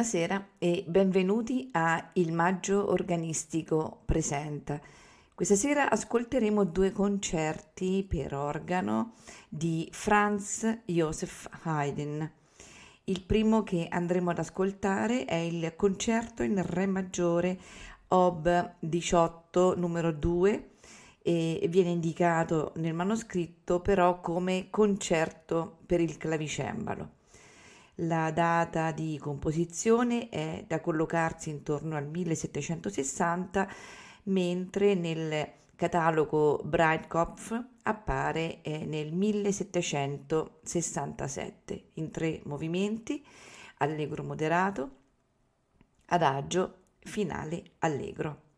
Buonasera e benvenuti a Il Maggio Organistico Presenta. Questa sera ascolteremo due concerti per organo di Franz Joseph Haydn. Il primo che andremo ad ascoltare è il concerto in Re maggiore Ob 18 numero 2 e viene indicato nel manoscritto però come concerto per il clavicembalo. La data di composizione è da collocarsi intorno al 1760, mentre nel catalogo Breitkopf appare eh, nel 1767 in tre movimenti, allegro moderato, adagio, finale allegro.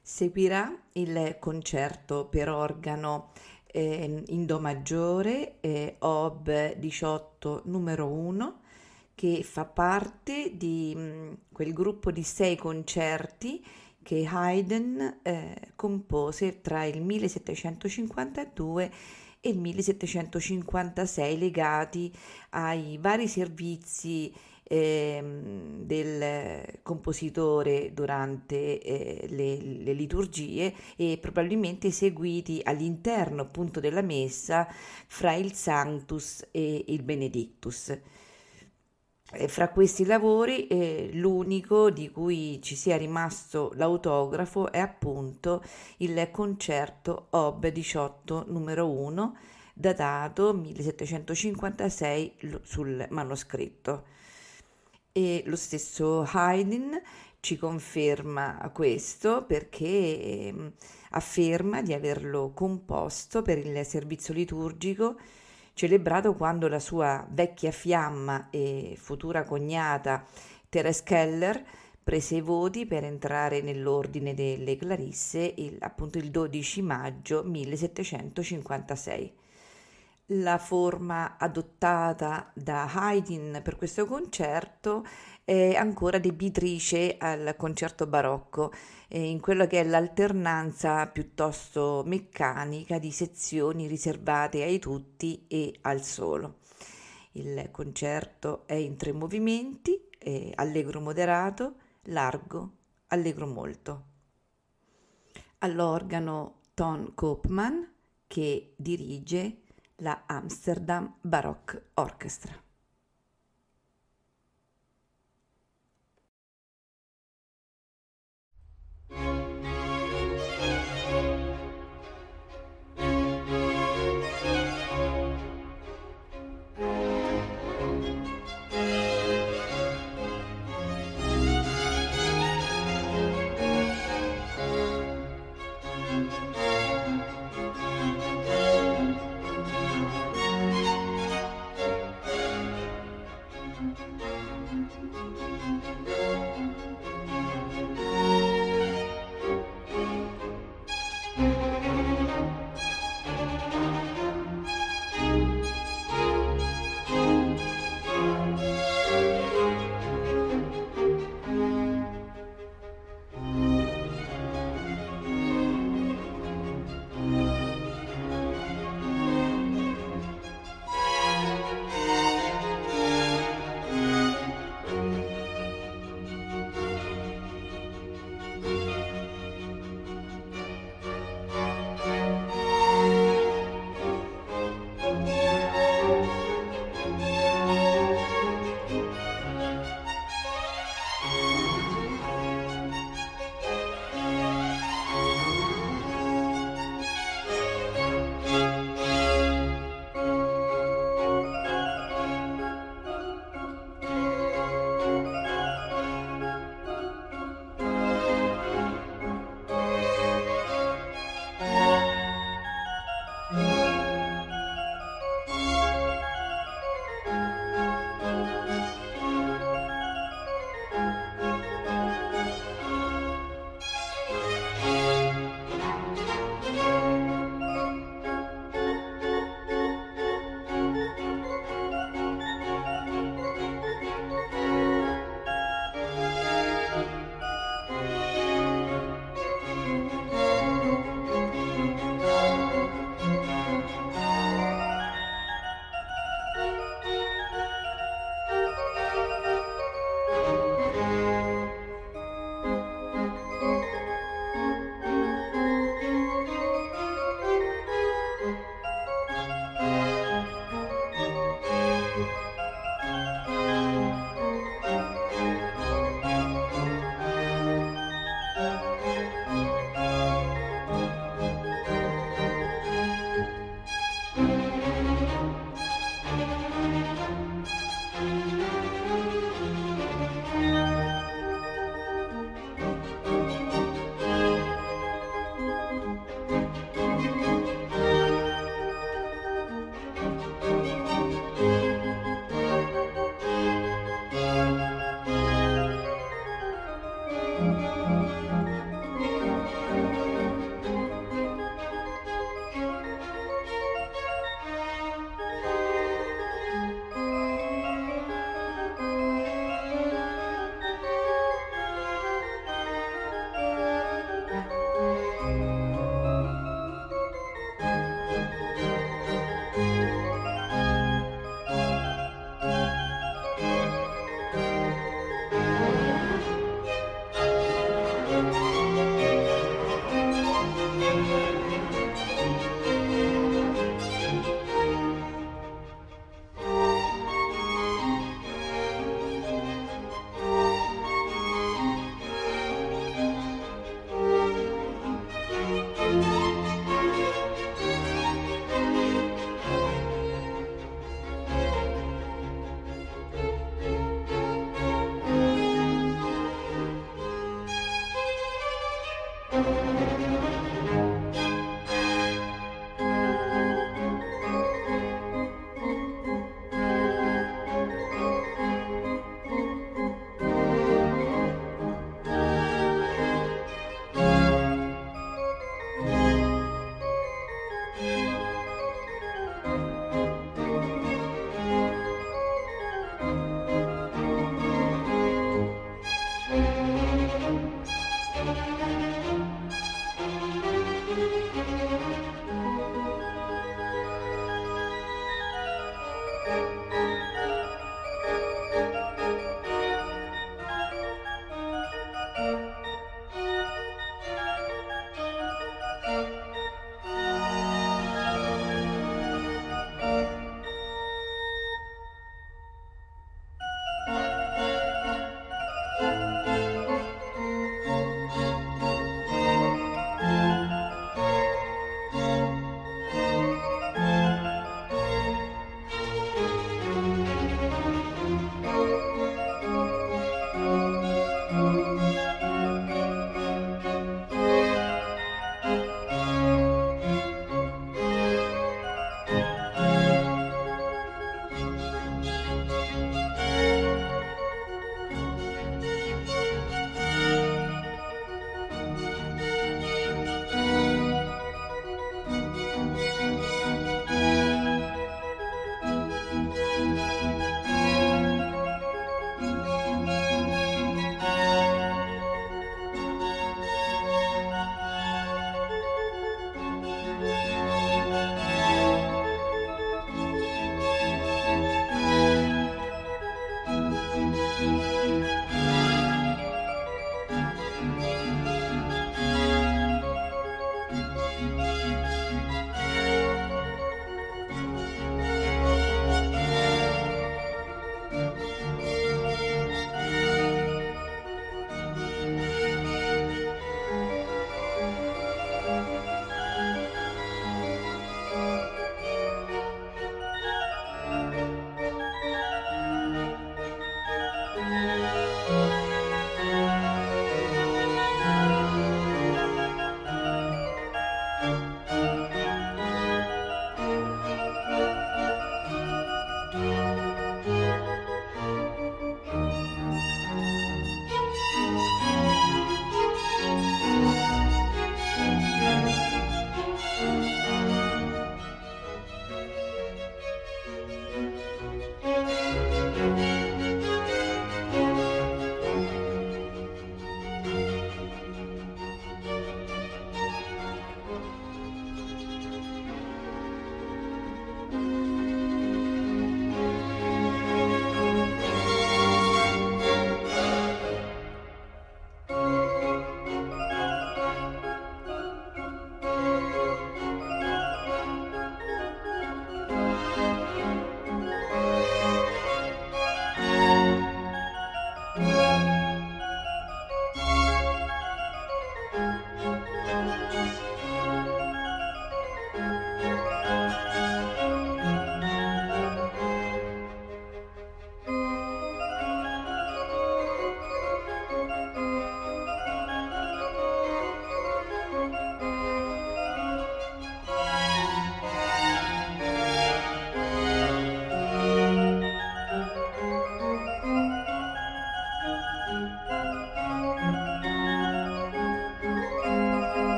Seguirà il concerto per organo eh, in Do maggiore, eh, Ob 18 numero 1, che fa parte di mm, quel gruppo di sei concerti che Haydn eh, compose tra il 1752 e il 1756 legati ai vari servizi eh, del compositore durante eh, le, le, liturgie e probabilmente eseguiti all'interno appunto della messa fra il Sanctus e il Benedictus. Fra questi lavori eh, l'unico di cui ci sia rimasto l'autografo è appunto il concerto Ob 18 numero 1 datato 1756 sul manoscritto. E lo stesso Haydn ci conferma questo perché eh, afferma di averlo composto per il servizio liturgico celebrato quando la sua vecchia fiamma e futura cognata Teres Keller prese i voti per entrare nell'ordine delle Clarisse il, appunto il 12 maggio 1756. La forma adottata da Haydn per questo concerto è ancora debitrice al concerto barocco, eh, in quello che è l'alternanza piuttosto meccanica di sezioni riservate ai tutti e al solo. Il concerto è in tre movimenti, eh, allegro moderato, largo, allegro molto. All'organo Ton Koopman che dirige la Amsterdam Baroque Orchestra.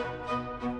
Música